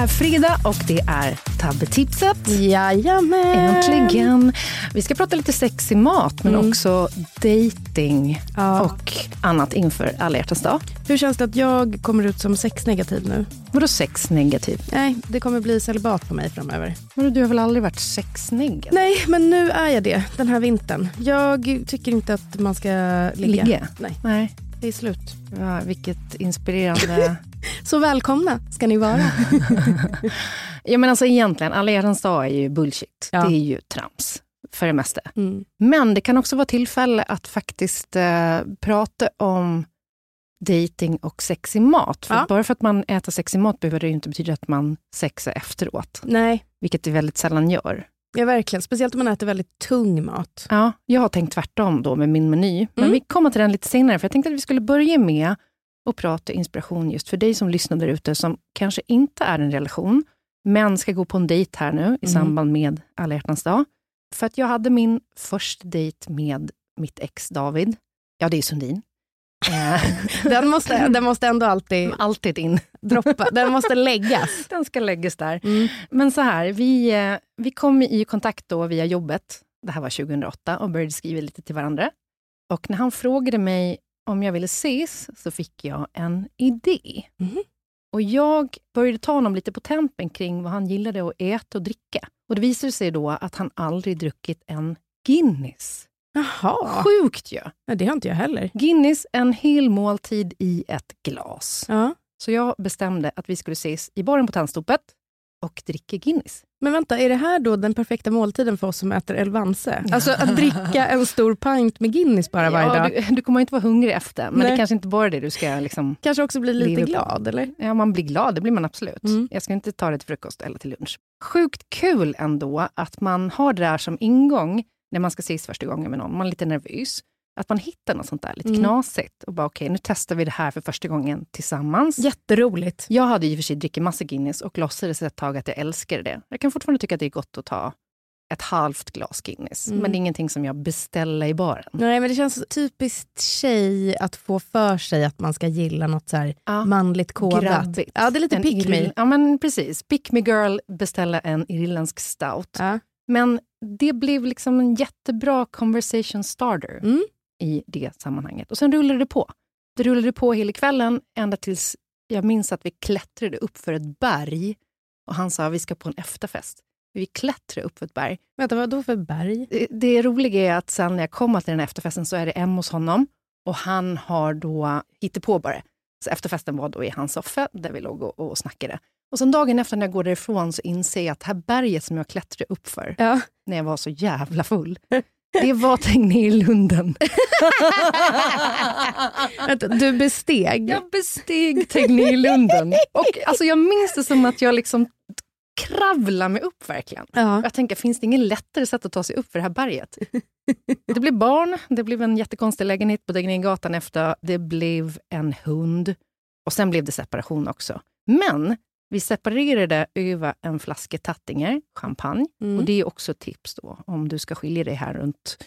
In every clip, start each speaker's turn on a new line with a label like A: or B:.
A: Det är fredag och det är tabbetipset.
B: Jajamän!
A: Äntligen! Vi ska prata lite sexig mat, men
B: Mm.
A: också dating
B: Ja.
A: och annat inför alla hjärtans dag.
B: Hur känns det att jag kommer ut som sexnegativ nu?
A: Vadå sex negativ?
B: Nej, det kommer bli celibat på mig framöver.
A: Vadå, du har väl aldrig varit sexnegativ?
B: Nej, men nu är jag det den här vintern. Jag tycker inte att man ska ligga.
A: Ligga?
B: Nej,
A: Nej.
B: Det är slut.
A: Ja, vilket inspirerande...
B: Så välkomna ska ni vara.
A: ja, men alltså egentligen, alla hjärtans dag är ju bullshit.
B: Ja.
A: Det är ju trams, för det mesta.
B: Mm.
A: Men det kan också vara tillfälle att faktiskt eh, prata om dating och sexig mat. För
B: Ja.
A: Bara för att man äter sexig mat behöver det inte betyda att man sexar efteråt,
B: Nej,
A: vilket det väldigt sällan gör.
B: Ja, verkligen. Speciellt om man äter väldigt tung mat.
A: Ja, jag har tänkt tvärtom då med min meny, men
B: Mm.
A: vi kommer till den lite senare. För Jag tänkte att vi skulle börja med att prata inspiration just för dig som lyssnar där ute, som kanske inte är en relation, men ska gå på en dejt här nu i
B: Mm.
A: samband med alla hjärtans dag. För att jag hade min första dejt med mitt ex David. Ja, det är Sundin. Eh,
B: Den måste, den måste ändå alltid
A: Alltid in.
B: droppa. Den måste läggas.
A: Den ska läggas där.
B: Mm.
A: Men så här, vi, eh, vi kom i kontakt då via jobbet, det här var 2008, och började skriva lite till varandra. Och när han frågade mig om jag ville ses, så fick jag en idé.
B: Mhm.
A: Och jag började ta honom lite på tempen kring vad han gillade att äta och dricka. Och det visade sig då att han aldrig druckit en Guinness.
B: Jaha,
A: Sjukt ju!
B: ja, det har inte jag heller.
A: Guinness, en hel måltid i ett glas.
B: Ja.
A: Så jag bestämde att vi skulle ses i baren på Tandstopet och dricka Guinness.
B: Men vänta, är det här då den perfekta måltiden för oss som äter Elvanse? Alltså att dricka en stor pint med Guinness bara varje
A: Ja,
B: dag.
A: du, du kommer inte vara hungrig efter, men det
B: Nej.
A: är kanske inte bara det du ska... Liksom,
B: Kanske också bli lite glad, eller?
A: ja, man blir glad, det blir man absolut.
B: Mm.
A: Jag ska inte ta det till frukost eller till lunch. Sjukt kul ändå att man har det där som ingång när man ska ses första gången med någon. Man är lite nervös. Att man hittar något sånt där lite
B: Mm.
A: knasigt och bara okej, nu testar vi det här för första gången tillsammans.
B: Jätteroligt.
A: Jag hade i och för sig druckit massa Guinness och låtsades ett tag att jag älskade det. Jag kan fortfarande tycka att det är gott att ta ett halvt glas Guinness,
B: Mm.
A: men det är ingenting som jag beställer i baren.
B: Nej, men det känns typiskt tjej att få för sig att man ska gilla något så här
A: Ja.
B: manligt kodat.
A: Grabbigt.
B: Ja, det är lite
A: En
B: pick me.
A: Ja, men precis. Pick me girl, beställa en irländsk stout.
B: Ja.
A: Men det blev liksom en jättebra conversation starter
B: Mm.
A: i det sammanhanget. Och sen rullade det på. Det rullade på hela kvällen, ända tills jag minns att vi klättrade upp för ett berg. Och han sa vi ska på en efterfest. Vi klättrade upp för ett berg.
B: Vänta, vad då för berg?
A: Det, det roliga är att sen när jag kommer till den här efterfesten så är det Em hos honom. Och han har då hittat på bara. Så efterfesten var då i hans soffa där vi låg och, och snackade. Och sen dagen efter när jag går därifrån så inser jag att det här berget som jag klättrade upp för
B: Ja.
A: när jag var så jävla full, det var Tegnérlunden.
B: Vänta, du besteg?
A: Jag besteg Tegnérlunden. Och alltså, jag minns det som att jag liksom kravlade mig upp verkligen.
B: Ja.
A: Jag tänker, finns det ingen lättare sätt att ta sig upp för det här berget? Det blev barn, det blev en jättekonstig lägenhet på Tegnérgatan efter, det blev en hund och sen blev det separation också. Men vi separerade över en flaska Tattinger, champagne.
B: Mm.
A: Och det är också ett tips då, om du ska skilja dig här runt,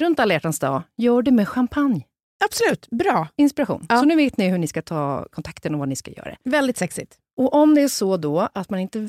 A: runt alla hjärtans dag. Gör det med champagne.
B: Absolut, bra.
A: Inspiration.
B: Ja.
A: Så nu vet ni hur ni ska ta kontakten och vad ni ska göra.
B: Väldigt sexigt.
A: Och om det är så då att man inte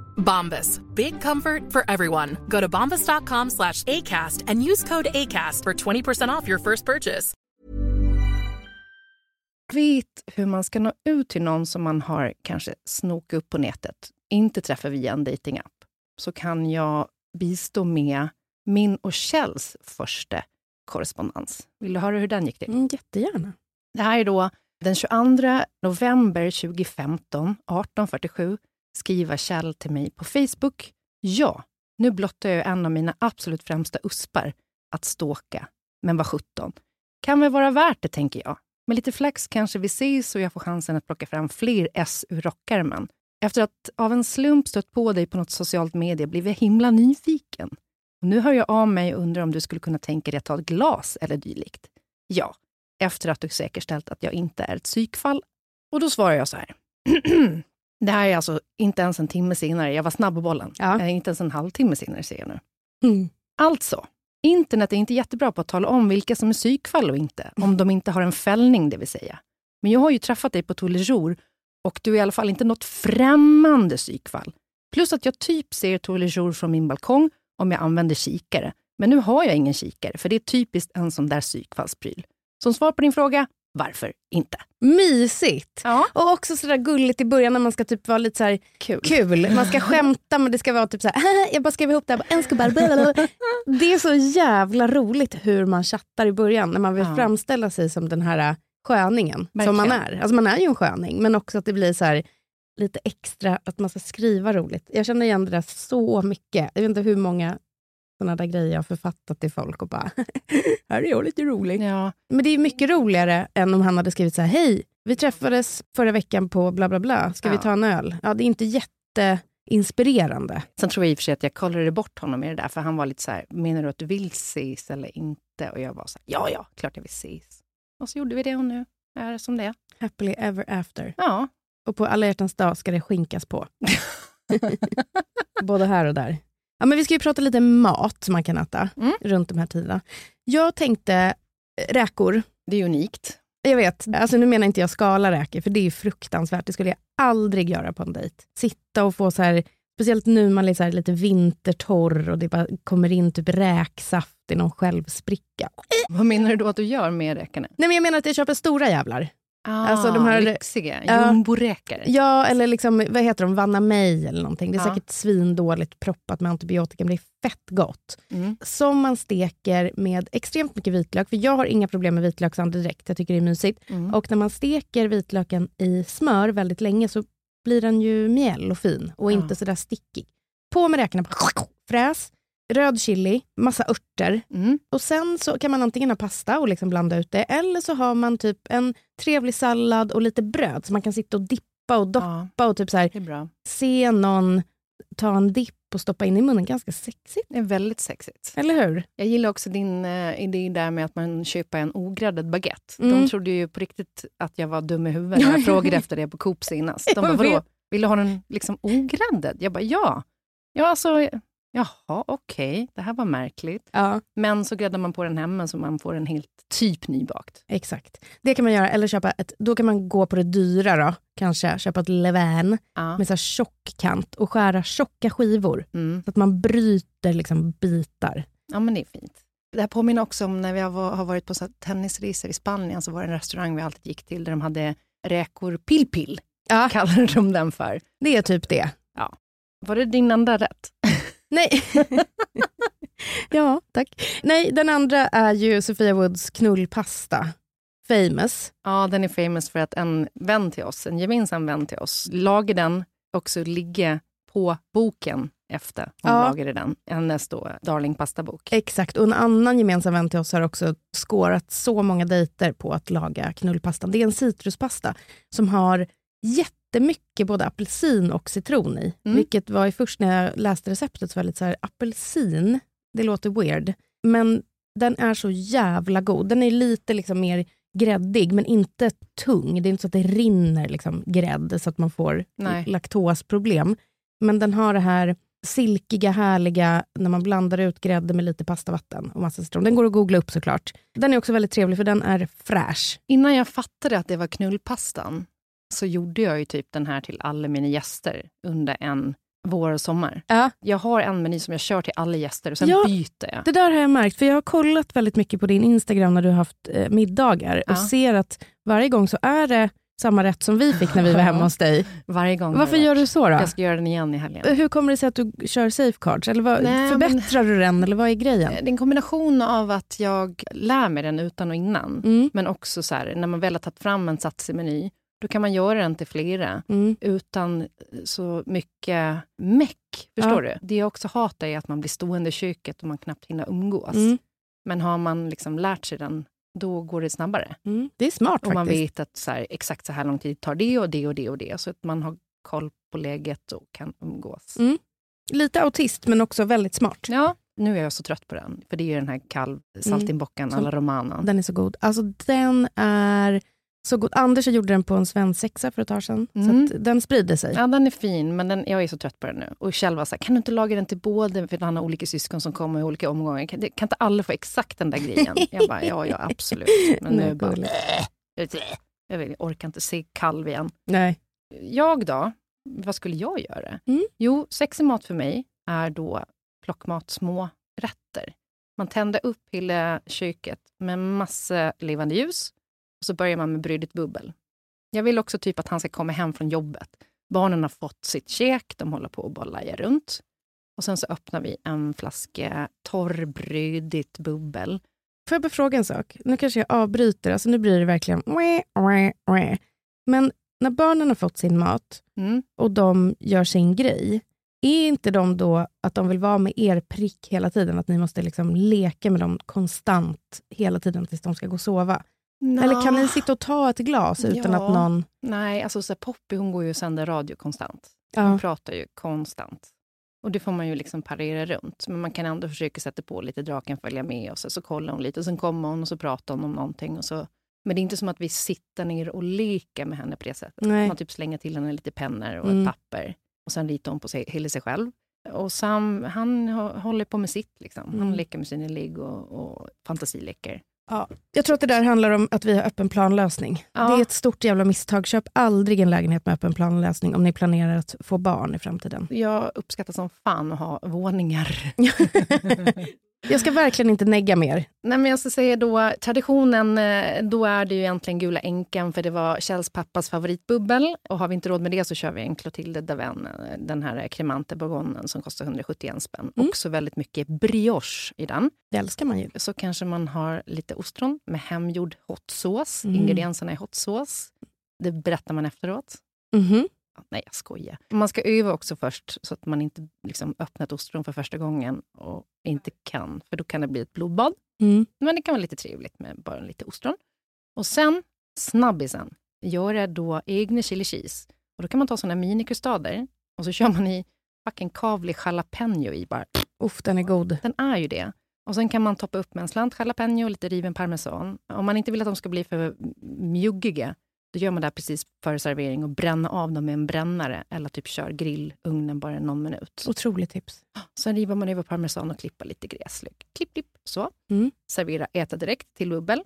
C: Bombas. Big comfort for everyone. Go to bombas.com slash ACAST and use code ACAST for 20% off your first purchase.
A: vet hur man ska nå ut till någon som man har kanske snokat upp på nätet, inte träffar via en datingapp, så kan jag bistå med min och Kjells första korrespondens. Vill du höra hur den gick till?
B: Mm, jättegärna.
A: Det här är då den 22 november 2015, 18.47, skriva Kjell till mig på Facebook. Ja, nu blottar jag en av mina absolut främsta uspar att ståka, men var 17. Kan väl vara värt det, tänker jag. Med lite flax kanske vi ses och jag får chansen att plocka fram fler S ur rockärmen. Efter att av en slump stött på dig på något socialt medie blev jag himla nyfiken. Och nu hör jag av mig och undrar om du skulle kunna tänka dig att ta ett glas eller dylikt. Ja, efter att du säkerställt att jag inte är ett psykfall. Och då svarar jag så här. det här är alltså inte ens en timme senare. Jag var snabb på bollen.
B: Ja.
A: Eh, inte ens en halvtimme senare, ser jag nu.
B: Mm.
A: Alltså, internet är inte jättebra på att tala om vilka som är psykfall och inte, om de inte har en fällning, det vill säga. Men jag har ju träffat dig på Tour och du är i alla fall inte något främmande psykfall. Plus att jag typ ser Tour från min balkong om jag använder kikare. Men nu har jag ingen kikare, för det är typiskt en sån där psykfallspryl. Som svar på din fråga, varför inte?
B: Mysigt!
A: Ja.
B: Och också sådär gulligt i början när man ska typ vara lite så
A: Kul.
B: kul. Man ska skämta men det ska vara typ så här, jag bara skrev ihop det här, bara, en. Det är så jävla roligt hur man chattar i början när man vill
A: Ja.
B: framställa sig som den här äh, sköningen som man
A: Verkligen.
B: är. Alltså man är ju en sköning men också att det blir så här lite extra att man ska skriva roligt. Jag känner igen det där så mycket. Jag vet inte hur många sådana där grejer jag har författat till folk och bara, här är jag lite rolig.
A: Ja,
B: Men det är mycket roligare än om han hade skrivit så här, hej, vi träffades förra veckan på bla bla bla, ska vi
A: Ja.
B: ta en öl? Ja, det är inte jätteinspirerande.
A: Sen tror jag i och för sig att jag kollade bort honom i det där, för han var lite så här, menar du att du vill ses eller inte? Och jag var så här, ja, ja, klart jag vill ses. Och så gjorde vi det och nu är det som det är.
B: Happily ever after.
A: Ja,
B: Och på alla hjärtans dag ska det skinkas på. Både här och där. Ja, men vi ska ju prata lite mat som man kan äta
A: Mm.
B: runt de här tiderna. Jag tänkte eh, räkor.
A: det är unikt.
B: Jag vet, alltså nu menar inte jag skala räkor, för det är fruktansvärt. Det skulle jag aldrig göra på en dejt. Sitta och få så här, speciellt nu man är så här lite vintertorr och det bara kommer in typ räksaft i någon självspricka.
A: Vad menar du då att du gör med räkorna?
B: Nej men jag menar att jag köper stora jävlar.
A: Ah,
B: Alltså, de här-
A: lyxiga, jumboräkor.
B: Ja, eller liksom, vad heter de, Vanna May eller någonting. Det är
A: Ja.
B: säkert svindåligt proppat med antibiotika, men det är fett gott.
A: Mm.
B: Som man steker med extremt mycket vitlök, för jag har inga problem med vitlöksandedräkt, jag tycker det är mysigt.
A: Mm.
B: Och när man steker vitlöken i smör väldigt länge så blir den ju mjäll och fin och
A: Ja.
B: inte sådär stickig. På med räkorna, fräs, röd chili, massa örter.
A: Mm.
B: Och sen så kan man antingen ha pasta och liksom blanda ut det, eller så har man typ en trevlig sallad och lite bröd så man kan sitta och dippa och doppa
A: Ja,
B: och typ så här, se någon ta en dipp och stoppa in i munnen. Ganska sexigt,
A: Det är väldigt sexigt.
B: eller hur?
A: Jag gillar också din uh, idé där med att man köper en ogräddad baguette.
B: Mm.
A: De trodde ju på riktigt att jag var dum i huvudet när jag frågade efter det på Coop senast. De bara, vadå? Vill du ha den liksom ogräddad? Jag bara, ja. Ja, alltså, jaha, okej, det här var märkligt.
B: Ja,
A: Men så gräddar man på den hemma så man får den helt typ nybakt.
B: exakt. Det kan man göra, eller köpa ett, då kan man gå på det dyra då, kanske köpa ett levain
A: Ja.
B: med så här tjock kant och skära tjocka skivor
A: Mm.
B: så att man bryter liksom bitar.
A: ja, men det är fint. Det här påminner också om när vi har varit på tennisresor i Spanien, så var det en restaurang vi alltid gick till där de hade räkor pill-pill,
B: Ja,
A: kallade de den för.
B: det är typ det.
A: Var det din enda rätt?
B: Nej. ja, tack. Nej, den andra är ju Sofia Woods knullpasta. Famous.
A: Ja, den är famous för att en vän till oss, en gemensam vän till oss, lagade den också ligga på boken efter hon
B: Ja.
A: lagade den. Hennes då Darling pastabok.
B: Exakt. Och en annan gemensam vän till oss har också skårat så många dejter på att laga knullpastan. Det är en citruspasta som har jättemycket både apelsin och citron i.
A: Mm.
B: Vilket var först när jag läste receptet så var jag lite så här, apelsin, det låter weird. Men den är så jävla god. Den är lite liksom mer gräddig men inte tung. Det är inte så att det rinner liksom grädde så att man får
A: Nej.
B: laktosproblem. Men den har det här silkiga, härliga, när man blandar ut grädde med lite pastavatten och massa citron. Den går att googla upp såklart. Den är också väldigt trevlig för den är fräsch.
A: Innan jag fattade att det var knullpastan så gjorde jag ju typ den här till alla mina gäster under en vår och sommar.
B: Ja.
A: Jag har en meny som jag kör till alla gäster och sen
B: Ja.
A: byter jag.
B: Det där har jag märkt, för jag har kollat väldigt mycket på din Instagram när du har haft eh, middagar
A: Ja.
B: och ser att varje gång så är det samma rätt som vi fick när vi var hemma hos dig.
A: Varje gång.
B: Varför gör du så då?
A: Jag ska göra den igen i helgen.
B: Hur kommer det sig att du kör safecards? Eller vad,
A: Nej,
B: förbättrar du den eller vad är grejen?
A: Det är en kombination av att jag lär mig den utan och innan.
B: Mm,
A: Men också så här, när man väl har tagit fram en sats i meny, då kan man göra den till flera
B: mm,
A: utan så mycket meck. Förstår du? Det jag också hatar är att man blir stående i köket och man knappt hinner umgås.
B: mm,
A: Men har man liksom lärt sig den, då går det snabbare.
B: mm. Det är smart
A: Och man
B: faktiskt.
A: vet att så här, exakt så här lång tid tar det och det och det och det. Så att man har koll på läget och kan umgås.
B: Mm. Lite autist men också väldigt smart.
A: Ja, nu är jag så trött på den. För det är den här kalv, saltimbockan
B: Som-
A: alla romana.
B: Den är så god. Alltså den är så. Anders gjorde den på en svensexa för ett tag sedan.
A: Mm.
B: Så den sprider sig.
A: Ja, den är fin, men den, jag är så trött på den nu. Och Kjell var så här, kan du inte laga den till båda? För han har olika syskon som kommer i olika omgångar. Kan, kan inte alla få exakt den där grejen? Jag bara, ja, ja, absolut. Men nu bara,
B: gulligt.
A: jag, vet, jag orkar inte se kalv igen.
B: Nej.
A: Jag då? Vad skulle jag göra?
B: Mm.
A: Jo, sexig mat för mig är då plockmat, små rätter. Man tänder upp hela köket med massa levande ljus och så börjar man med brödigt bubbel. Jag vill också typ att han ska komma hem från jobbet. Barnen har fått sitt käk, de håller på att bara laja runt. Och sen så öppnar vi en flaska torrbrödigt bubbel.
B: Får jag bara fråga en sak? Nu kanske jag avbryter. Alltså nu blir det verkligen... Men när barnen har fått sin mat
A: Mm.
B: och de gör sin grej, är inte de då att de vill vara med er prick hela tiden? Att ni måste liksom leka med dem konstant hela tiden tills de ska gå och sova? Eller kan ni sitta och ta ett glas utan
A: Ja.
B: att någon...
A: Nej, alltså så här, Poppy hon går ju och sänder radio konstant. Hon
B: Ja.
A: pratar ju konstant. Och det får man ju liksom parera runt. Men man kan ändå försöka sätta på lite draken följa med och så, så kollar hon lite och sen kommer hon och så pratar hon om någonting. Och så. Men det är inte som att vi sitter ner och leker med henne på det sättet.
B: Nej.
A: Man typ slänger till henne lite pennor och
B: Mm.
A: ett papper. Och sen ritar hon på sig, hela sig själv. Och Sam, han hå- håller på med sitt. Liksom. Han
B: Mm.
A: leker med sina ligg och, och fantasileker.
B: Ja. Jag tror att det där handlar om att vi har öppen planlösning.
A: Ja.
B: Det är ett stort jävla misstag. Köp aldrig en lägenhet med öppen planlösning om ni planerar att få barn i framtiden.
A: Jag uppskattar som fan att ha våningar.
B: Jag ska verkligen inte negga mer.
A: Nej, men jag ska säga då, traditionen, eh, då är det ju egentligen Gula änkan, för det var Kjells pappas favoritbubbel. Och har vi inte råd med det så kör vi en Clotilde Daven, eh, den här Cremante Bourgognen som kostar 171 spänn.
B: Mm.
A: Också väldigt mycket brioche i den.
B: Det älskar man ju.
A: Så kanske man har lite ostron med hemgjord hot sauce.
B: Mm.
A: Ingredienserna är hot sauce. Det berättar man efteråt.
B: Mhm.
A: Ja, Nej, jag skojar. Man ska öva också först, så att man inte liksom öppnar ett ostron för första gången och inte kan, för då kan det bli ett blodbad.
B: Mm.
A: Men det kan vara lite trevligt med bara lite ostron. Och sen, snabbisen, göra då egna chili cheese. Och då kan man ta såna minikustader och så kör man i fucking kavlig jalapeno i bara.
B: Uff, den är god.
A: Den är ju det. Och sen kan man toppa upp med en slant jalapeno och lite riven parmesan. Om man inte vill att de ska bli för mjuggiga, då gör man det här precis före servering och bränner av dem med en brännare eller typ kör grillugnen bara någon minut.
B: Otroligt tips.
A: Sen river man över parmesan och klipper lite gräslök. Klipp, klipp, så.
B: Mm.
A: Servera, äta direkt till bubbel.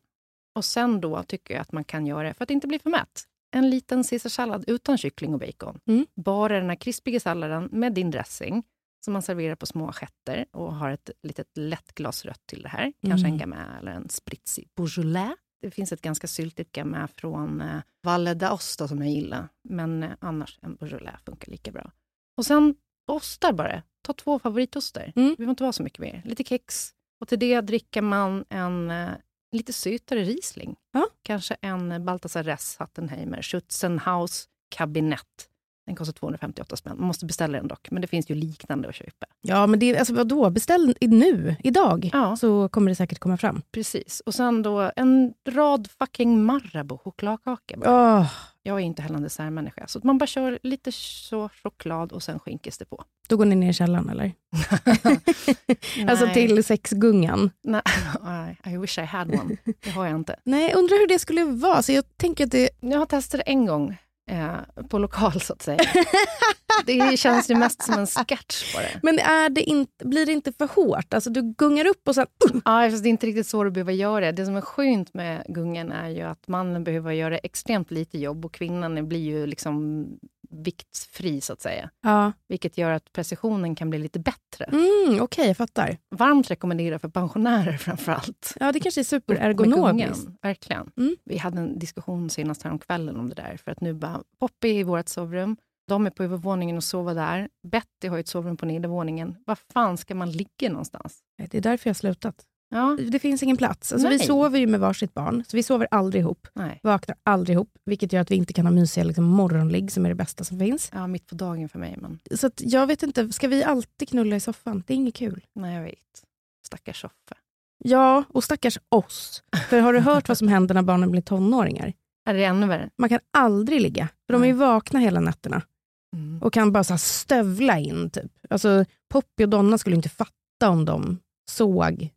A: Och sen då tycker jag att man kan göra, för att inte bli för mätt, en liten caesarsallad utan kyckling och bacon.
B: Mm.
A: Bara den här krispiga salladen med din dressing som man serverar på små assietter och har ett litet lätt glas rött till det här. Kanske
B: Mm.
A: en gamay eller en spritsig Beaujolais. Det finns ett ganska syltigt gamay från eh, Valle d'Aosta som jag gillar. Men eh, annars, en Beaujolais funkar lika bra. Och sen ostar bara. Ta två favoritostar.
B: Mm.
A: Det behöver inte vara så mycket mer. Lite kex. Och till det dricker man en eh, lite sötare Riesling.
B: Ja.
A: Kanske en Balthasar Ress Hattenheimer Schutzenhaus Kabinett. Den kostar 258 spänn. Man måste beställa den dock, men det finns ju liknande att köpa.
B: Ja, men det, alltså, vadå? Beställ nu, idag,
A: Ja.
B: så kommer det säkert komma fram.
A: Precis. Och sen då en rad fucking Marabou chokladkakor.
B: Åh,
A: Jag är inte heller en dessertmänniska. Så man bara kör lite så choklad och sen skinkes det på.
B: då går ni ner i källaren, eller? Alltså till sexgungan.
A: Nej, I wish I had one. Det har jag inte.
B: Nej, undrar hur det skulle vara. Så jag tänker att det...
A: Jag har testat det en gång eh, på lokal, så att säga. Det känns ju mest som en sketch på det.
B: Men är det inte, blir det inte för hårt? Alltså du gungar upp och sen...
A: Ja, fast det är inte riktigt så du behöver göra. Det som är skönt med gungan är ju att mannen behöver göra extremt lite jobb och kvinnan blir ju liksom viktfri så att säga.
B: Ja.
A: Vilket gör att precisionen kan bli lite bättre.
B: Mm, Okej, jag fattar.
A: Varmt rekommenderar för pensionärer framför allt.
B: Ja, det kanske är superergonomiskt.
A: Verkligen.
B: Mm.
A: Vi hade en diskussion senast här om kvällen om det där. För att nu bara, Poppy är i vårt sovrum. De är på övervåningen och sover där. Betty har ett sovrum på nedervåningen. Var fan ska man ligga någonstans?
B: Det är därför jag har slutat.
A: Ja,
B: Det finns ingen plats. Alltså, vi sover ju med varsitt barn, så vi sover aldrig ihop.
A: nej.
B: Vaknar aldrig ihop, vilket gör att vi inte kan ha mysiga liksom, morgonligg som är det bästa som finns.
A: Ja, mitt på dagen för mig. Men
B: Så att, jag vet inte, ska vi alltid knulla i soffan? Det är inget kul.
A: nej, jag vet. Stackars soffa.
B: Ja, och stackars oss. För har du hört vad som händer när barnen blir tonåringar?
A: Är det ännu värre?
B: Man kan aldrig ligga, för de är ju vakna hela nätterna
A: Mm.
B: och kan bara så stövla in. Typ. Alltså, Poppy och Donna skulle inte fatta om de såg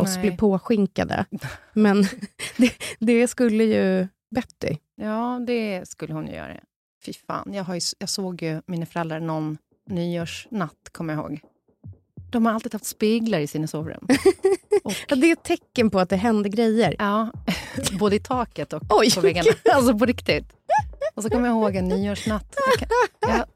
B: oss
A: Nej.
B: bli påskinkade. Men det, det skulle ju Betty.
A: Ja, det skulle hon ju göra. Fy fan, jag, har ju, jag såg ju mina föräldrar någon nyårsnatt, kommer jag ihåg. De har alltid haft speglar i sina sovrum. Och,
B: Ja, det är ett tecken på att det händer grejer.
A: ja, både i taket och
B: Oj.
A: på väggarna. Alltså på riktigt. Och så kommer jag ihåg en nyårsnatt. Jag, jag,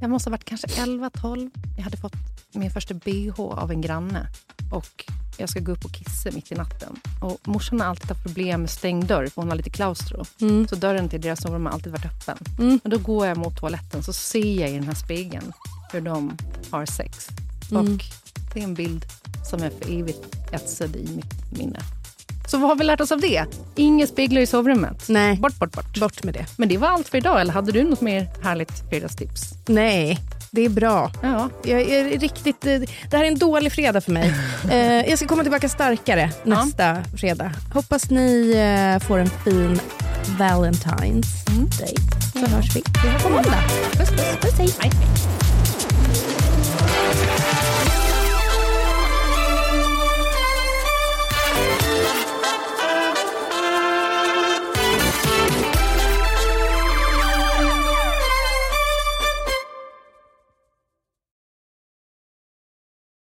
A: jag måste ha varit kanske 11-12. Jag hade fått min första bh av en granne. Och jag ska gå upp och kissa mitt i natten. Och morsan har alltid haft problem med stängd dörr, för hon har lite klaustro.
B: Mm.
A: Så dörren till deras sovrum har alltid varit öppen.
B: Mm.
A: Men då går jag mot toaletten så ser jag i den här spegeln hur de har sex.
B: Mm.
A: Och det är en bild som är för evigt etsad i mitt minne. Så vad har vi lärt oss av det? Inga speglar i sovrummet.
B: Nej,
A: Bort, bort, bort.
B: bort med det.
A: Men det var allt för idag, eller hade du något mer härligt fredagstips?
B: Nej, det är bra.
A: Ja,
B: Jag är riktigt, eh, det här är en dålig fredag för mig. Eh, jag ska komma tillbaka starkare nästa fredag. Hoppas ni eh, får en fin Valentine's Day. Så hörs vi. På måndag. Puss, puss, puss, hej.
A: nej.